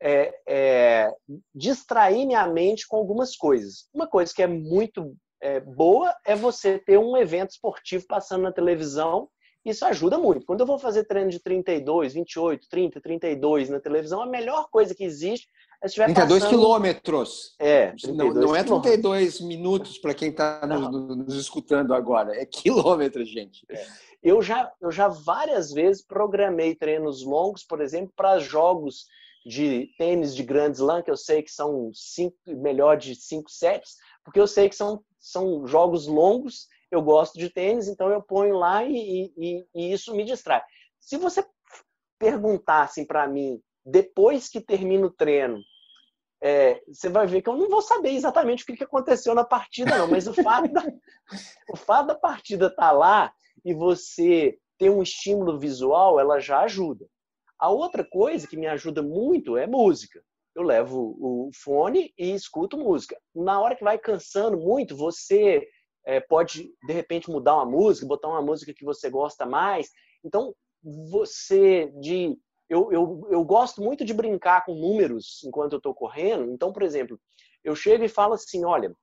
é, é, distrair minha mente com algumas coisas. Uma coisa que é muito é, boa é você ter um evento esportivo passando na televisão. Isso ajuda muito. Quando eu vou fazer treino de 32, 28, 30, 32 na televisão, a melhor coisa que existe 32 passando... quilômetros. É, 32 não, não é 32 minutos para quem está nos, nos, escutando agora, é quilômetros, gente. É. Eu, já, eu já várias vezes programei treinos longos, por exemplo, para jogos de tênis de Grand Slam, que eu sei que são cinco, melhor de cinco sets, porque eu sei que são, são jogos longos, eu gosto de tênis, então eu ponho lá e, e, e isso me distrai. Se você perguntasse para mim, depois que termina o treino, é, você vai ver que eu não vou saber exatamente o que aconteceu na partida, não, mas o fato da, o fato da partida estar tá lá e você ter um estímulo visual, ela já ajuda. A outra coisa que me ajuda muito é música. Eu levo o fone e escuto música. Na hora que vai cansando muito, você é, pode, de repente, mudar uma música, botar uma música que você gosta mais. Então, você, de eu, eu, eu gosto muito de brincar com números enquanto eu estou correndo. Então, por exemplo, eu chego e falo assim: olha,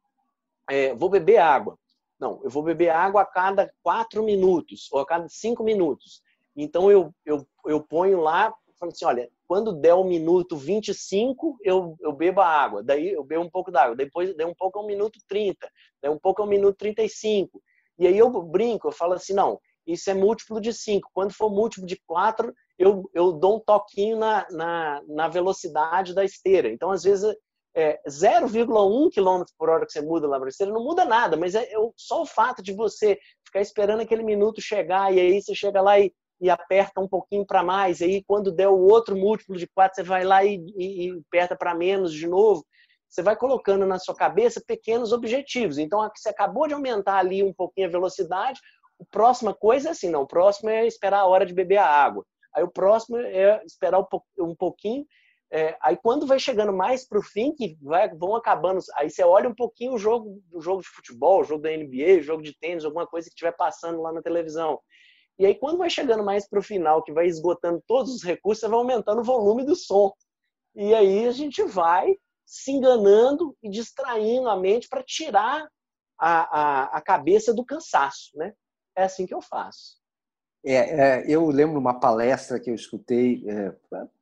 é, vou beber água. Não, eu vou beber água a cada quatro minutos ou a cada cinco minutos. Então, eu, eu, eu ponho lá, falo assim: olha, quando der o minuto 25, eu, eu bebo a água. Daí eu bebo um pouco d'água. Depois, daí um pouco é um minuto 30. Daí um pouco é um minuto 35. E aí eu brinco, eu falo assim: não, isso é múltiplo de 5. Quando for múltiplo de 4, eu, eu dou um toquinho na, na, na velocidade da esteira. Então, às vezes, é 0,1 km por hora que você muda lá para a esteira, não muda nada, mas é, é, só o fato de você ficar esperando aquele minuto chegar e aí você chega lá e e aperta um pouquinho para mais, aí quando der o outro múltiplo de 4, você vai lá e, e, e aperta para menos de novo. Você vai colocando na sua cabeça pequenos objetivos. Então, você acabou de aumentar ali um pouquinho a velocidade, a próxima coisa é assim, não, o próximo é esperar a hora de beber a água. Aí o próximo é esperar um pouquinho é, aí quando vai chegando mais para o fim, que vai, vão acabando, aí você olha um pouquinho o jogo, o jogo de futebol, o jogo da NBA, o jogo de tênis, alguma coisa que estiver passando lá na televisão. E aí quando vai chegando mais para o final, que vai esgotando todos os recursos, você vai aumentando o volume do som. E aí a gente vai se enganando e distraindo a mente para tirar a, a, a cabeça do cansaço, né? É assim que eu faço. É, é, eu lembro uma palestra que eu escutei é,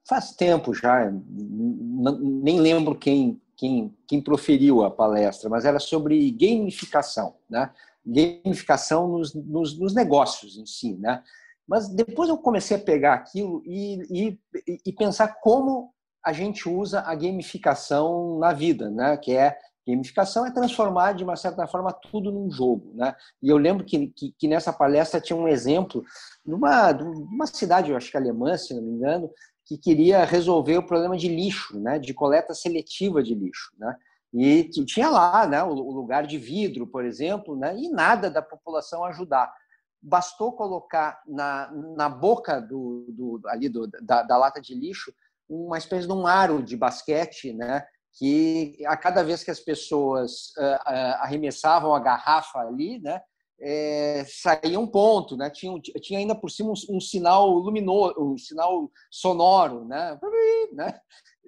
faz tempo já, nem lembro quem, quem, quem proferiu a palestra, mas era sobre gamificação, né? Gamificação nos, nos, nos negócios em si, né? Mas depois eu comecei a pegar aquilo e, e, e pensar como a gente usa a gamificação na vida, né? Que é Gamificação é transformar, de uma certa forma, tudo num jogo. Né? E eu lembro que, que, que nessa palestra tinha um exemplo de uma, uma cidade, eu acho que alemã, se não me engano, que queria resolver o problema de lixo, né? de coleta seletiva de lixo. Né? E tinha lá né, o lugar de vidro, por exemplo, né? e nada da população ajudar. Bastou colocar na, na boca do, do ali do, da, da lata de lixo uma espécie de um aro de basquete, né? que a cada vez que as pessoas uh, uh, arremessavam a garrafa ali, né, é, saía um ponto, né? Tinha, tinha ainda por cima um, um, sinal luminoso, um sinal sonoro, né? <laughs> né?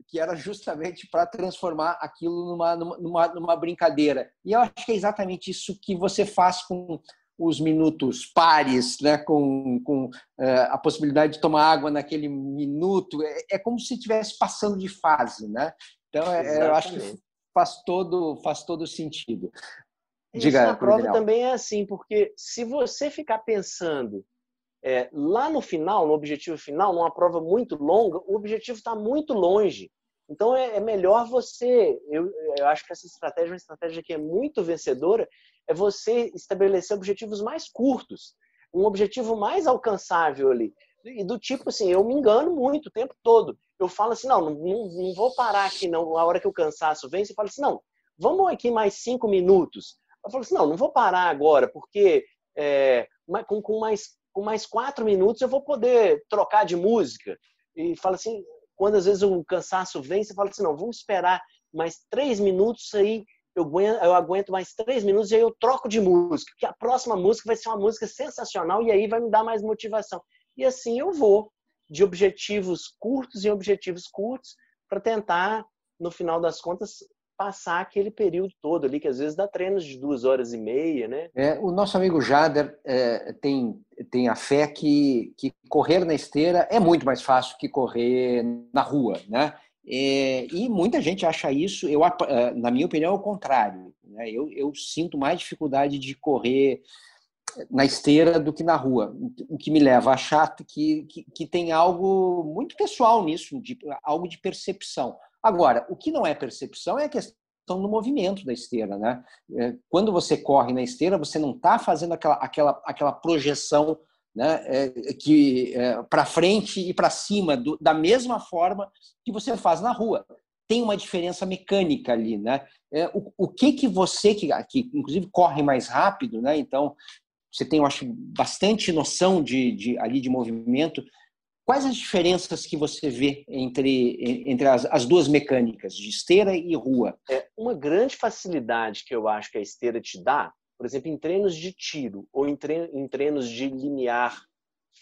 Que era justamente para transformar aquilo numa, numa, numa brincadeira. E eu acho que é exatamente isso que você faz com os minutos pares, né, com, com é, a possibilidade de tomar água naquele minuto, é, é como se estivesse passando de fase, né? Então, é, eu acho que faz todo, faz todo sentido. Diga, Isso na prova também é assim, porque se você ficar pensando é, lá no final, no objetivo final, numa prova muito longa, o objetivo está muito longe. Então é, é melhor você, eu, eu, acho que essa estratégia é uma estratégia que é muito vencedora, é você estabelecer objetivos mais curtos, um objetivo mais alcançável ali. E do tipo assim, eu me engano muito o tempo todo eu falo assim, não, não, não vou parar aqui não, a hora que o cansaço vem, você fala assim, não, vamos aqui mais cinco minutos. Eu falo assim, não, não vou parar agora, porque é, com, com, mais, com mais quatro minutos eu vou poder trocar de música. E fala assim, quando às vezes o cansaço vem, você fala assim, não, vamos esperar mais três minutos aí, eu aguento, eu aguento mais três minutos e aí eu troco de música, que a próxima música vai ser uma música sensacional e aí vai me dar mais motivação. E assim eu vou de objetivos curtos em objetivos curtos para tentar, no final das contas, passar aquele período todo ali, que às vezes dá treinos de duas horas e meia, né? É, o nosso amigo Jader é, tem, tem a fé que, que correr na esteira é muito mais fácil que correr na rua, né? É, e muita gente acha isso, eu, é, na minha opinião, é o contrário. Né? Eu, eu sinto mais dificuldade de correr na esteira do que na rua, o que me leva a achar que, que, que, tem algo muito pessoal nisso, de, algo de percepção. Agora, o que não é percepção é a questão do movimento da esteira. Né? É, quando você corre na esteira, você não está fazendo aquela, aquela, aquela projeção né, é, que é, para frente e para cima do, da mesma forma que você faz na rua. Tem uma diferença mecânica ali, né? É, o, o que que você que, que inclusive corre mais rápido, né? Então você tem, eu acho, bastante noção de, de ali de movimento. Quais as diferenças que você vê entre, entre as, as duas mecânicas, de esteira e rua? É uma grande facilidade que eu acho que a esteira te dá, por exemplo, em treinos de tiro ou em, tre em treinos de linear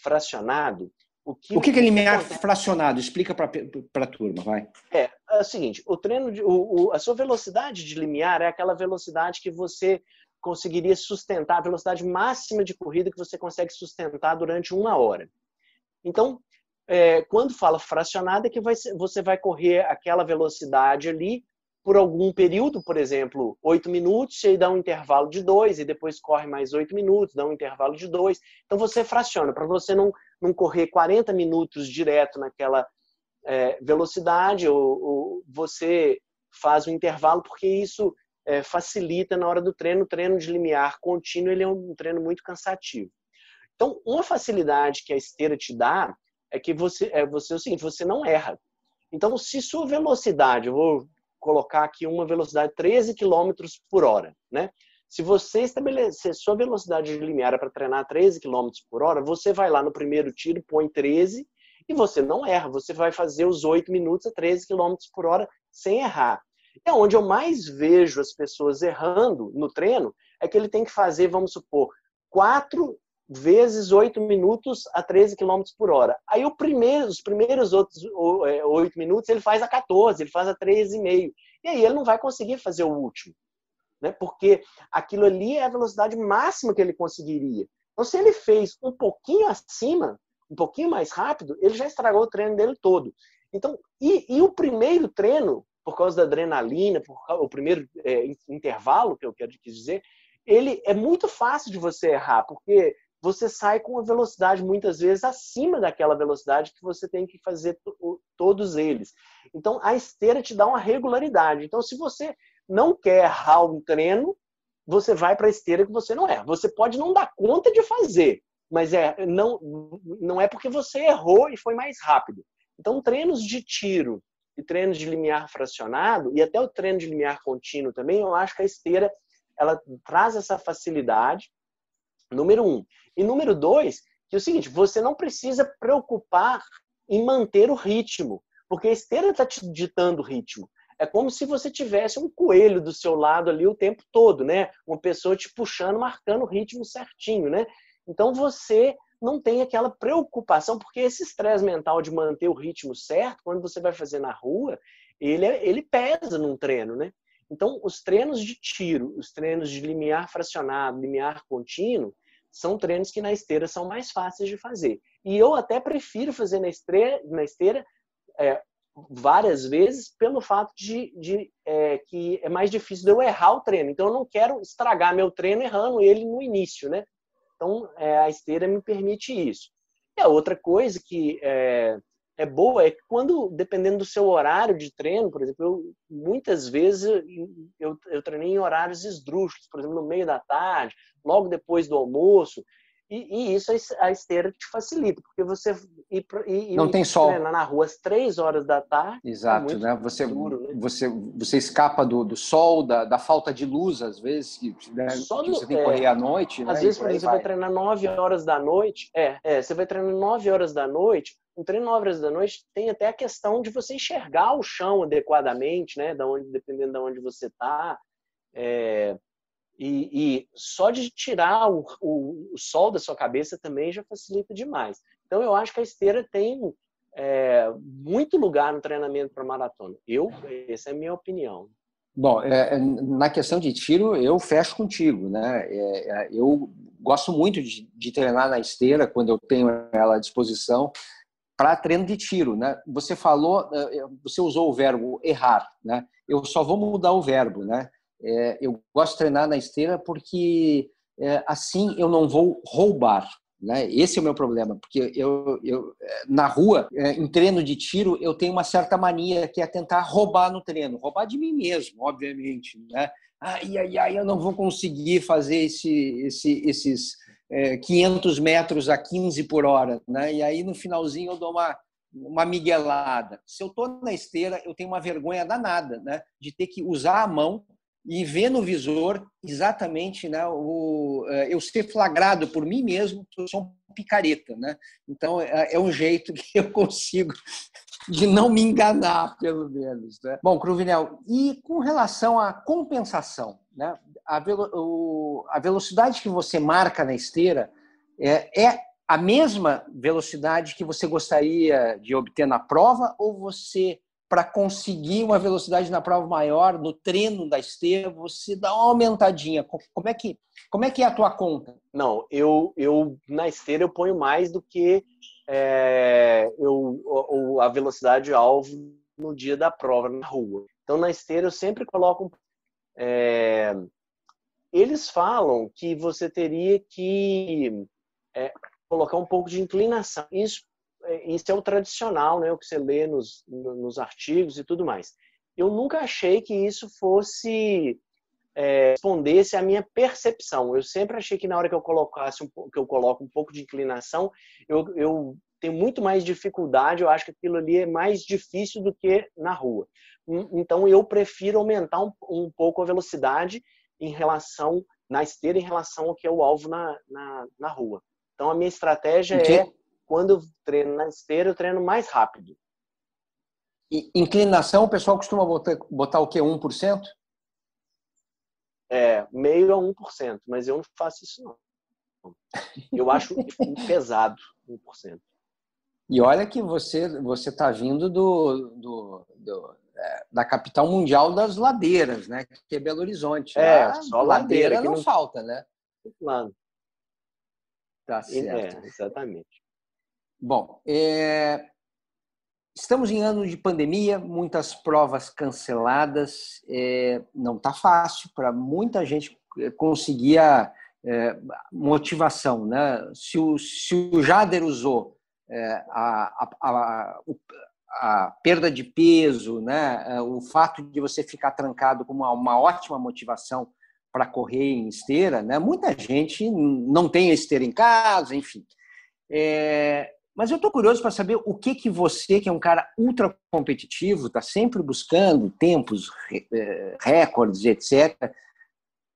fracionado, o que, o que, que é linear fracionado? Explica para a turma, vai. É, é o seguinte, o treino de, o, o, a sua velocidade de limiar é aquela velocidade que você conseguiria sustentar a velocidade máxima de corrida que você consegue sustentar durante uma hora. Então, é, quando fala fracionada, é que vai, você vai correr aquela velocidade ali por algum período, por exemplo, oito minutos, e aí dá um intervalo de dois, e depois corre mais oito minutos, dá um intervalo de dois. Então você fraciona, para você não, não correr 40 minutos direto naquela é, velocidade, ou, ou, você faz um intervalo, porque isso é, facilita na hora do treino. O treino de limiar contínuo ele é um treino muito cansativo. Então, uma facilidade que a esteira te dá é que você é, você é o seguinte, você não erra. Então, se sua velocidade, eu vou colocar aqui uma velocidade 13 km por hora, né? Se você estabelecer sua velocidade limiar para treinar 13 km por hora, você vai lá no primeiro tiro, põe 13 e você não erra. Você vai fazer os 8 minutos a 13 km por hora sem errar. É onde eu mais vejo as pessoas errando no treino, é que ele tem que fazer, vamos supor, 4 vezes 8 minutos a 13 km por hora. Aí o primeiro, os primeiros outros 8 é, minutos ele faz a 14, ele faz a 13,5. E aí ele não vai conseguir fazer o último. Né? Porque aquilo ali é a velocidade máxima que ele conseguiria. Então, se ele fez um pouquinho acima, um pouquinho mais rápido, ele já estragou o treino dele todo. Então, e, e o primeiro treino, por causa da adrenalina, por o primeiro é, intervalo, que eu quero dizer, ele é muito fácil de você errar, porque você sai com uma velocidade muitas vezes acima daquela velocidade que você tem que fazer todos eles. Então, a esteira te dá uma regularidade. Então, se você não quer errar um treino, você vai para a esteira que você não erra. Você pode não dar conta de fazer, mas é não não é porque você errou e foi mais rápido. Então, treinos de tiro e treinos de limiar fracionado e até o treino de limiar contínuo também, eu acho que a esteira ela traz essa facilidade. Número um. E número dois, que é o seguinte, você não precisa preocupar em manter o ritmo, porque a esteira está te ditando o ritmo. É como se você tivesse um coelho do seu lado ali o tempo todo, né? Uma pessoa te puxando, marcando o ritmo certinho, né? Então você não tem aquela preocupação, porque esse estresse mental de manter o ritmo certo, quando você vai fazer na rua, ele, é, ele pesa num treino, né? Então, os treinos de tiro, os treinos de limiar fracionado, limiar contínuo, são treinos que na esteira são mais fáceis de fazer. E eu até prefiro fazer na esteira, na esteira é, várias vezes pelo fato de, de é, que é mais difícil de eu errar o treino. Então eu não quero estragar meu treino errando ele no início, né? Então é, a esteira me permite isso. E a outra coisa que é, é boa é que quando, dependendo do seu horário de treino, por exemplo, eu, muitas vezes eu, eu treinei em horários esdrúxulos, por exemplo, no meio da tarde, logo depois do almoço, e, e, isso a esteira te facilita, porque você ir, ir, não tem sol treinar na rua às três horas da tarde. É Exato, é né? Você, duro, né? você você escapa do, do sol, da, da falta de luz às vezes, que, né? Só que você tem que correr é, à noite. Às né? vezes, por exemplo, você vai treinar nove horas da noite. É, é, você vai treinar nove horas da noite. Um treino nove horas da noite tem até a questão de você enxergar o chão adequadamente, né? Da onde, dependendo de onde você está. É, e, e só de tirar o, o, o, sol da sua cabeça também já facilita demais. Então, eu acho que a esteira tem é, muito lugar no treinamento para maratona. Eu, essa é a minha opinião. Bom, é, é, na questão de tiro, eu fecho contigo, né? É, é, eu gosto muito de, de, treinar na esteira quando eu tenho ela à disposição para treino de tiro, né? Você falou, é, você usou o verbo errar, né? Eu só vou mudar o verbo, né? É, eu gosto de treinar na esteira porque é, assim eu não vou roubar. Né? Esse é o meu problema, porque eu, eu na rua, é, em treino de tiro, eu tenho uma certa mania que é tentar roubar no treino, roubar de mim mesmo, obviamente. Né? Ai, ai, ai, eu não vou conseguir fazer esse, esse, esses 500 metros a 15 por hora. Né? E aí no finalzinho eu dou uma, uma miguelada. Se eu estou na esteira, eu tenho uma vergonha danada né? de ter que usar a mão e ver no visor exatamente né, o, eh, eu ser flagrado por mim mesmo que eu sou um picareta. Né? Então, é, é um jeito que eu consigo de não me enganar, pelo menos. Né? Bom, Cruvinel, e com relação à compensação, né? A, velo, o, a velocidade que você marca na esteira é, é a mesma velocidade que você gostaria de obter na prova ou você para conseguir uma velocidade na prova maior, no treino da esteira, você dá uma aumentadinha. Como é que, como é, que é a tua conta? Não, eu, eu na esteira eu ponho mais do que é, eu, a velocidade alvo no dia da prova na rua. Então na esteira eu sempre coloco. É, eles falam que você teria que é, colocar um pouco de inclinação. Isso é, isso é o tradicional, né? O que você lê nos, nos artigos e tudo mais. Eu nunca achei que isso fosse é, respondesse à minha percepção. Eu sempre achei que na hora que eu colocasse um, que eu coloco um pouco de inclinação, eu, eu tenho muito mais dificuldade. Eu acho que aquilo ali é mais difícil do que na rua. Hum, então eu prefiro aumentar um, um pouco a velocidade em relação na esteira em relação ao que é o alvo na, na, na rua. Então a minha estratégia é quando eu treino na esteira, eu treino mais rápido. E inclinação, o pessoal costuma botar, botar o quê? 1%? É, meio a 1%, mas eu não faço isso não. Eu acho pesado 1%. E olha que você você está vindo do, do, do da capital mundial das ladeiras, né? Que é Belo Horizonte. É, só ladeira, ladeira não, não, falta, né? Claro. Tá certo. É, exatamente. Bom, é... estamos em ano de pandemia, muitas provas canceladas. É... Não está fácil para muita gente conseguir a é, motivação, né? Se o, se o Jader usou é, a, a, a, a perda de peso, né, é, o fato de você ficar trancado com uma, uma ótima motivação para correr em esteira, né? Muita gente não tem esteira em casa, enfim. É, mas eu estou curioso para saber o que que você, que é um cara ultra competitivo, está sempre buscando tempos, é, recordes, etc.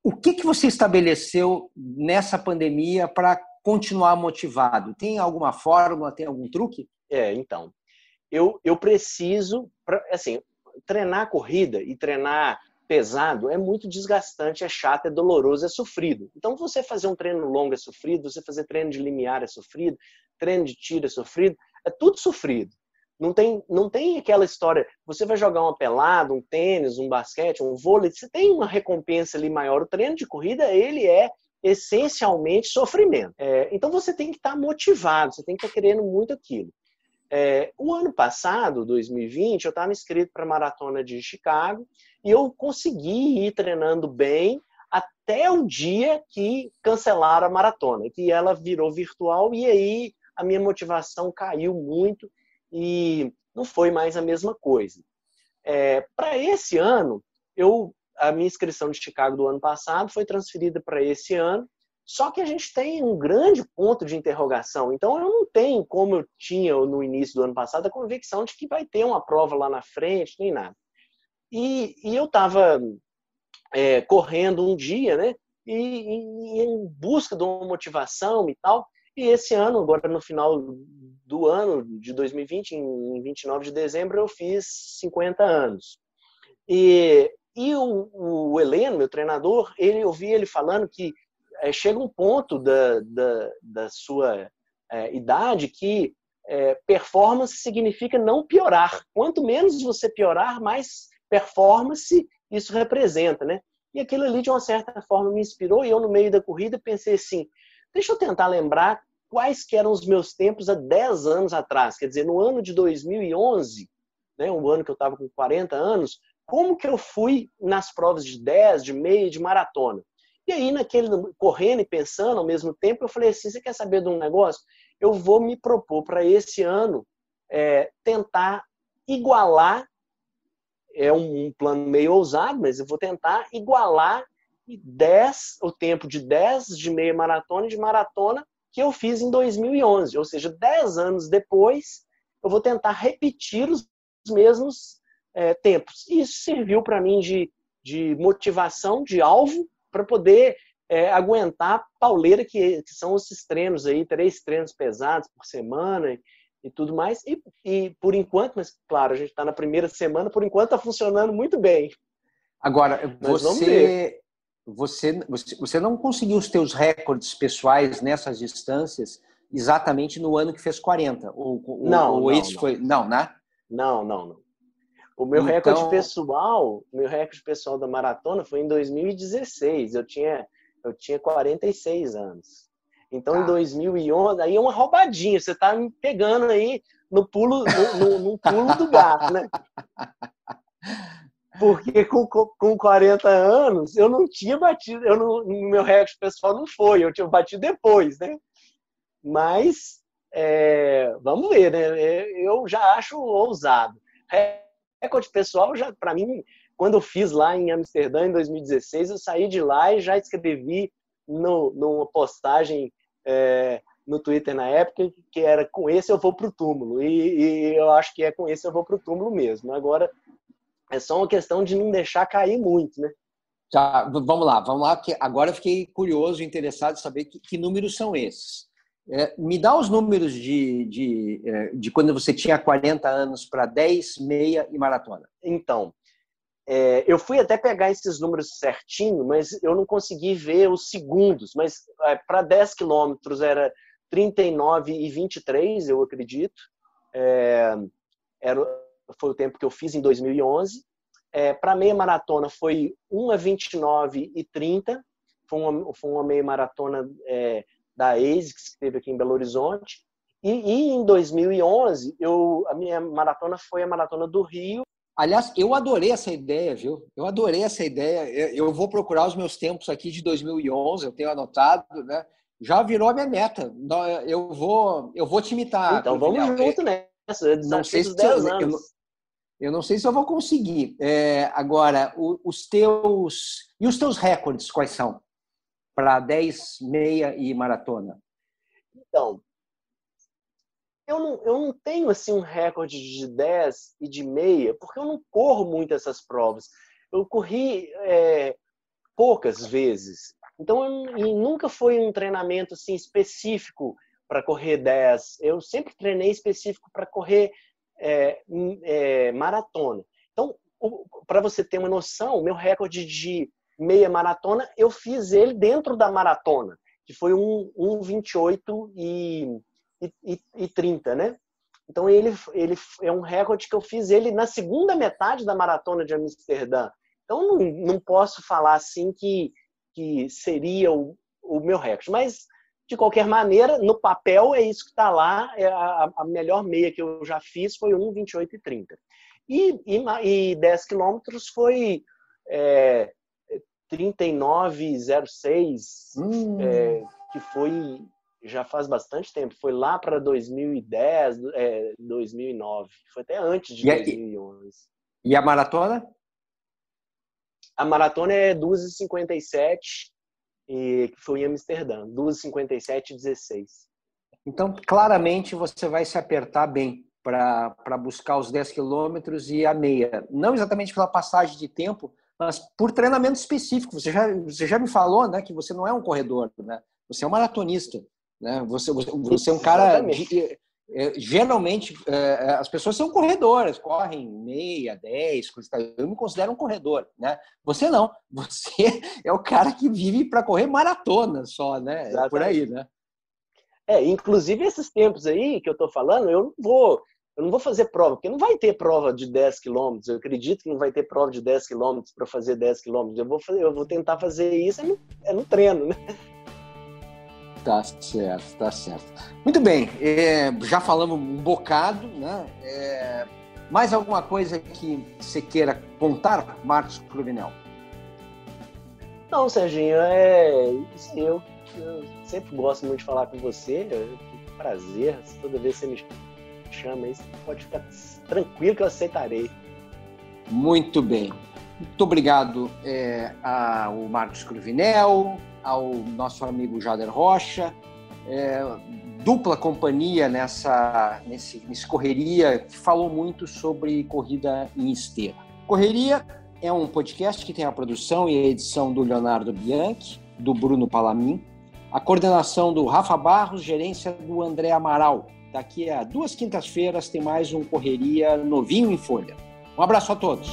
O que que você estabeleceu nessa pandemia para continuar motivado? Tem alguma fórmula? Tem algum truque? É, então eu, eu preciso, assim, treinar corrida e treinar pesado é muito desgastante, é chato, é doloroso, é sofrido. Então, você fazer um treino longo é sofrido, você fazer treino de limiar é sofrido, treino de tiro é sofrido, é tudo sofrido. Não tem, não tem aquela história, você vai jogar uma pelada, um tênis, um basquete, um vôlei, você tem uma recompensa ali maior. O treino de corrida, ele é essencialmente sofrimento. É, então, você tem que estar motivado, você tem que estar querendo muito aquilo. É, o ano passado, 2020, eu estava inscrito para a maratona de Chicago e eu consegui ir treinando bem até o dia que cancelaram a maratona, que ela virou virtual e aí a minha motivação caiu muito e não foi mais a mesma coisa. É, para esse ano, eu a minha inscrição de Chicago do ano passado foi transferida para esse ano só que a gente tem um grande ponto de interrogação. Então, eu não tenho, como eu tinha no início do ano passado, a convicção de que vai ter uma prova lá na frente, nem nada. E, e eu estava é, correndo um dia, né? E, e, em busca de uma motivação e tal. E esse ano, agora no final do ano de 2020, em 29 de dezembro, eu fiz 50 anos. E, e o, o Heleno, meu treinador, ele eu ele falando que é, chega um ponto da, da, da sua é, idade que é, performance significa não piorar. Quanto menos você piorar, mais performance isso representa, né? E aquilo ali, de uma certa forma, me inspirou e eu, no meio da corrida, pensei assim, deixa eu tentar lembrar quais que eram os meus tempos há 10 anos atrás. Quer dizer, no ano de 2011, né, um ano que eu estava com 40 anos, como que eu fui nas provas de 10, de meia, de maratona? E aí, naquele correndo e pensando ao mesmo tempo, eu falei assim: você quer saber de um negócio? Eu vou me propor para esse ano é, tentar igualar. É um, um, plano meio ousado, mas eu vou tentar igualar 10, o tempo de 10 de meia maratona e de maratona que eu fiz em 2011. Ou seja, 10 anos depois, eu vou tentar repetir os mesmos é, tempos. Isso serviu para mim de, de motivação, de alvo, para poder é, aguentar a pauleira que, que, são esses treinos aí, três treinos pesados por semana e, e tudo mais. E, e, por enquanto, mas claro, a gente está na primeira semana, por enquanto está funcionando muito bem. Agora, você, você, você, você não conseguiu os teus recordes pessoais nessas distâncias exatamente no ano que fez 40? Ou, não, ou não, esse não. foi. Não, né? Não, não, não. O meu então... recorde pessoal, meu recorde pessoal da maratona foi em 2016. Eu tinha, eu tinha 46 anos. Então, tá. em 2011, aí é uma roubadinha. Você tá me pegando aí no pulo, no, no, no <laughs> pulo do gato, né? Porque com, com 40 anos, eu não tinha batido, eu não, meu recorde pessoal não foi, eu tinha batido depois, né? Mas, é, vamos ver, né? É, eu já acho ousado recorde pessoal, já para mim, quando eu fiz lá em Amsterdã em 2016, eu saí de lá e já escrevi no, numa postagem é, no Twitter na época que era com esse eu vou pro túmulo. E, e eu acho que é com esse eu vou pro túmulo mesmo. Agora é só uma questão de não deixar cair muito, né? Já, vamos lá, vamos lá, porque agora eu fiquei curioso interessado em saber que, que números são esses. É, me dá os números de, de, é, de quando você tinha 40 anos para 10, meia e maratona. Então, é, eu fui até pegar esses números certinho, mas eu não consegui ver os segundos. Mas é, para 10 quilômetros era 39 e 23, eu acredito. É, era, foi o tempo que eu fiz em 2011. É, para meia maratona foi 1 a 29 e 30. Foi uma, foi uma meia maratona da ASICS, que teve aqui em Belo Horizonte. E, e, em 2011, eu, a minha maratona foi a Maratona do Rio. Aliás, eu adorei essa ideia, viu? Eu adorei essa ideia. Eu vou procurar os meus tempos aqui de 2011, eu tenho anotado, né? Já virou a minha meta. Eu vou, eu vou te imitar. Então vamos junto nessa. Não sei se eu, eu, eu, não sei se eu vou conseguir. É, agora, os teus e os teus recordes quais são? Para 10, meia e maratona? Então, eu não, eu não tenho assim um recorde de 10 e de meia, porque eu não corro muito essas provas. Eu corri é, poucas vezes. Então, eu, e nunca foi um treinamento assim específico para correr 10. Eu sempre treinei específico para correr é, é, maratona. Então, para você ter uma noção, o meu recorde de meia maratona, eu fiz ele dentro da maratona, que foi um, um 28 e, e, e 30, né? Então ele, ele é um recorde que eu fiz ele na segunda metade da maratona de Amsterdã. Então não, não posso falar assim que, que seria o, o meu recorde, mas de qualquer maneira, no papel é isso que está lá. É a, a, melhor meia que eu já fiz foi 1,28 e 30. E, e, e 10 quilômetros foi é, 3906, hum. é, que foi já faz bastante tempo, foi lá para 2010, é, 2009, foi até antes de e 2011. E a maratona? A maratona é 2h57 e que foi em Amsterdã, 2h57 e 16. Então, claramente você vai se apertar bem para buscar os 10 quilômetros e a meia. Não exatamente pela passagem de tempo, mas por treinamento específico. Você já, você já me falou né, que você não é um corredor, né? você é um maratonista. Né? Você, você é um cara. De, é, geralmente, é, é, as pessoas são corredoras, correm meia, dez, eu me considero um corredor. Né? Você não. <laughs> Você é o cara que vive para correr maratona só, né? É por aí, né? É, inclusive esses tempos aí que eu estou falando, eu não vou eu não vou fazer prova, porque não vai ter prova de 10 quilômetros. Eu acredito que não vai ter prova de 10 quilômetros para fazer 10 quilômetros. Eu vou, fazer, eu vou tentar fazer isso é no, é no treino, né? Tá certo, tá certo. Muito bem, é, já falamos um bocado, né? É, mais alguma coisa que você queira contar, Marcos Cruvinel? Não, Serginho, é, eu, eu sempre gosto muito de falar com você, é um prazer, toda vez que você me chama pode ficar tranquilo que eu aceitarei. Muito bem. Muito obrigado é, ao Marcos Cruvinel, ao nosso amigo Jader Rocha, é, dupla companhia nessa nesse, nesse correria que falou muito sobre corrida em esteira. Correria é um podcast que tem a produção e a edição do Leonardo Bianchi, do Bruno Palamin, a coordenação do Rafa Barros, gerência do André Amaral. Daqui a duas quintas-feiras tem mais um Correria novinho em folha. Um abraço a todos.